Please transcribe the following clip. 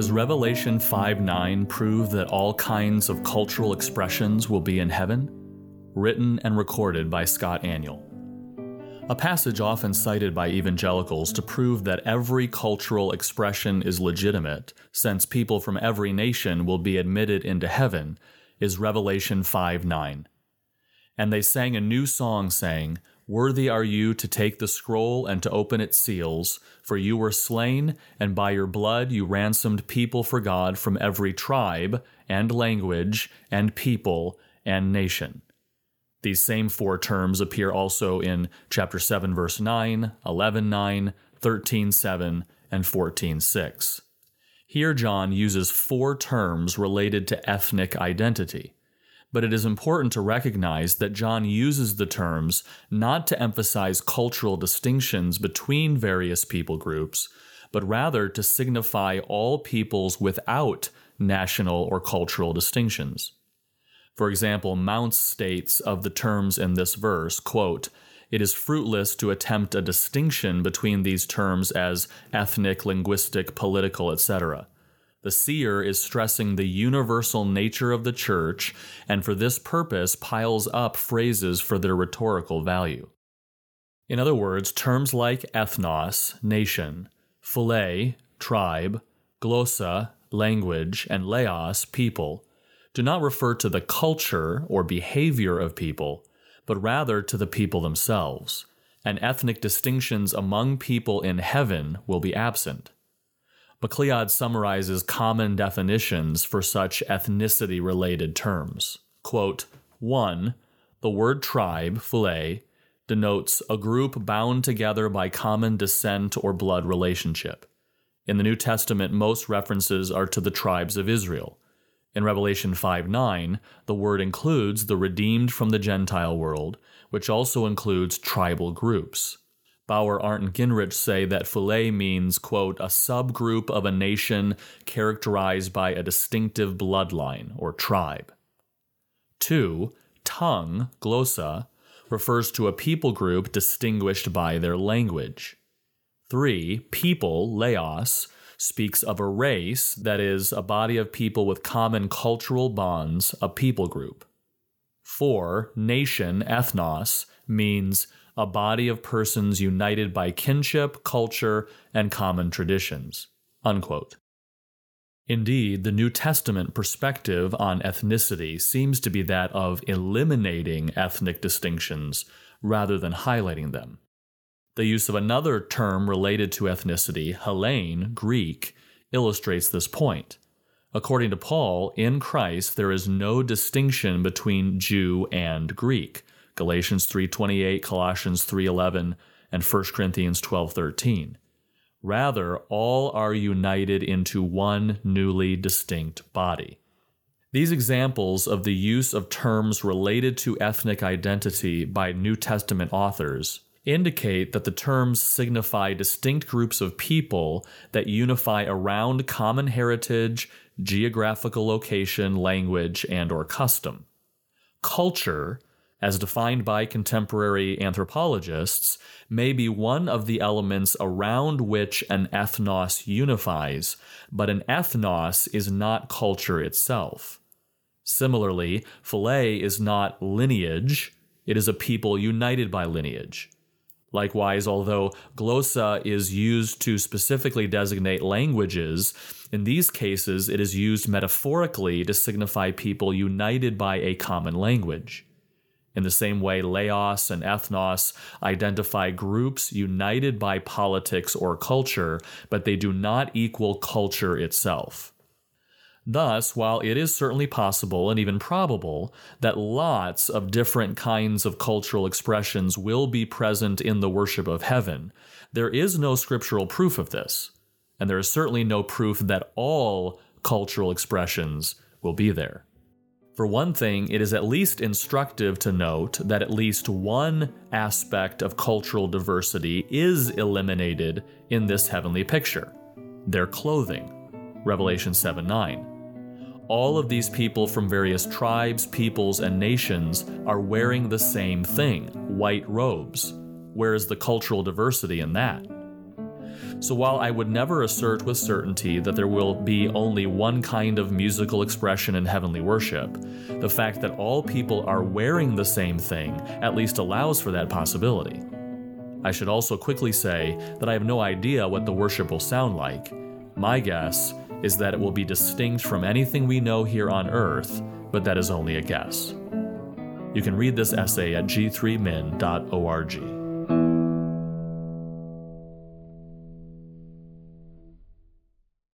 Does Revelation 5 9 prove that all kinds of cultural expressions will be in heaven? Written and recorded by Scott Aniol. A passage often cited by evangelicals to prove that every cultural expression is legitimate, since people from every nation will be admitted into heaven, is Revelation 5 9. And they sang a new song, saying, Worthy are you to take the scroll and to open its seals, for you were slain, and by your blood you ransomed people for God from every tribe, and language, and people, and nation. These same four terms appear also in chapter 7, verse 9, 11, 9, 13, 7, and 14, 6. Here, John uses four terms related to ethnic identity but it is important to recognize that John uses the terms not to emphasize cultural distinctions between various people groups, but rather to signify all peoples without national or cultural distinctions. For example, Mounce states of the terms in this verse, quote, it is fruitless to attempt a distinction between these terms as ethnic, linguistic, political, etc. The seer is stressing the universal nature of the church, and for this purpose piles up phrases for their rhetorical value. In other words, terms like ethnos, nation, phyle, tribe, glossa, language, and laos, people, do not refer to the culture or behavior of people, but rather to the people themselves, and ethnic distinctions among people in heaven will be absent. McLeod summarizes common definitions for such ethnicity related terms. Quote, 1. The word tribe, phyle, denotes a group bound together by common descent or blood relationship. In the New Testament, most references are to the tribes of Israel. In Revelation 5 9, the word includes the redeemed from the Gentile world, which also includes tribal groups. Bauer, Arndt, and Gingrich say that phyle means, quote, a subgroup of a nation characterized by a distinctive bloodline or tribe. Two, tongue, glossa, refers to a people group distinguished by their language. Three, people, laos, speaks of a race, that is, a body of people with common cultural bonds, a people group. Four, nation, ethnos, means a body of persons united by kinship, culture, and common traditions. Unquote. Indeed, the New Testament perspective on ethnicity seems to be that of eliminating ethnic distinctions rather than highlighting them. The use of another term related to ethnicity, Hellene, Greek, illustrates this point. According to Paul, in Christ there is no distinction between Jew and Greek, Galatians 3:28, Colossians 3:11, and 1 Corinthians 12:13. Rather, all are united into one newly distinct body. These examples of the use of terms related to ethnic identity by New Testament authors indicate that the terms signify distinct groups of people that unify around common heritage, geographical location, language, and or custom. Culture as defined by contemporary anthropologists, may be one of the elements around which an ethnos unifies, but an ethnos is not culture itself. Similarly, phyle is not lineage, it is a people united by lineage. Likewise, although glossa is used to specifically designate languages, in these cases it is used metaphorically to signify people united by a common language. In the same way, laos and ethnos identify groups united by politics or culture, but they do not equal culture itself. Thus, while it is certainly possible and even probable that lots of different kinds of cultural expressions will be present in the worship of heaven, there is no scriptural proof of this, and there is certainly no proof that all cultural expressions will be there. For one thing, it is at least instructive to note that at least one aspect of cultural diversity is eliminated in this heavenly picture their clothing. Revelation 7 9. All of these people from various tribes, peoples, and nations are wearing the same thing white robes. Where is the cultural diversity in that? So while I would never assert with certainty that there will be only one kind of musical expression in heavenly worship, the fact that all people are wearing the same thing at least allows for that possibility. I should also quickly say that I have no idea what the worship will sound like. My guess is that it will be distinct from anything we know here on earth, but that is only a guess. You can read this essay at g3min.org.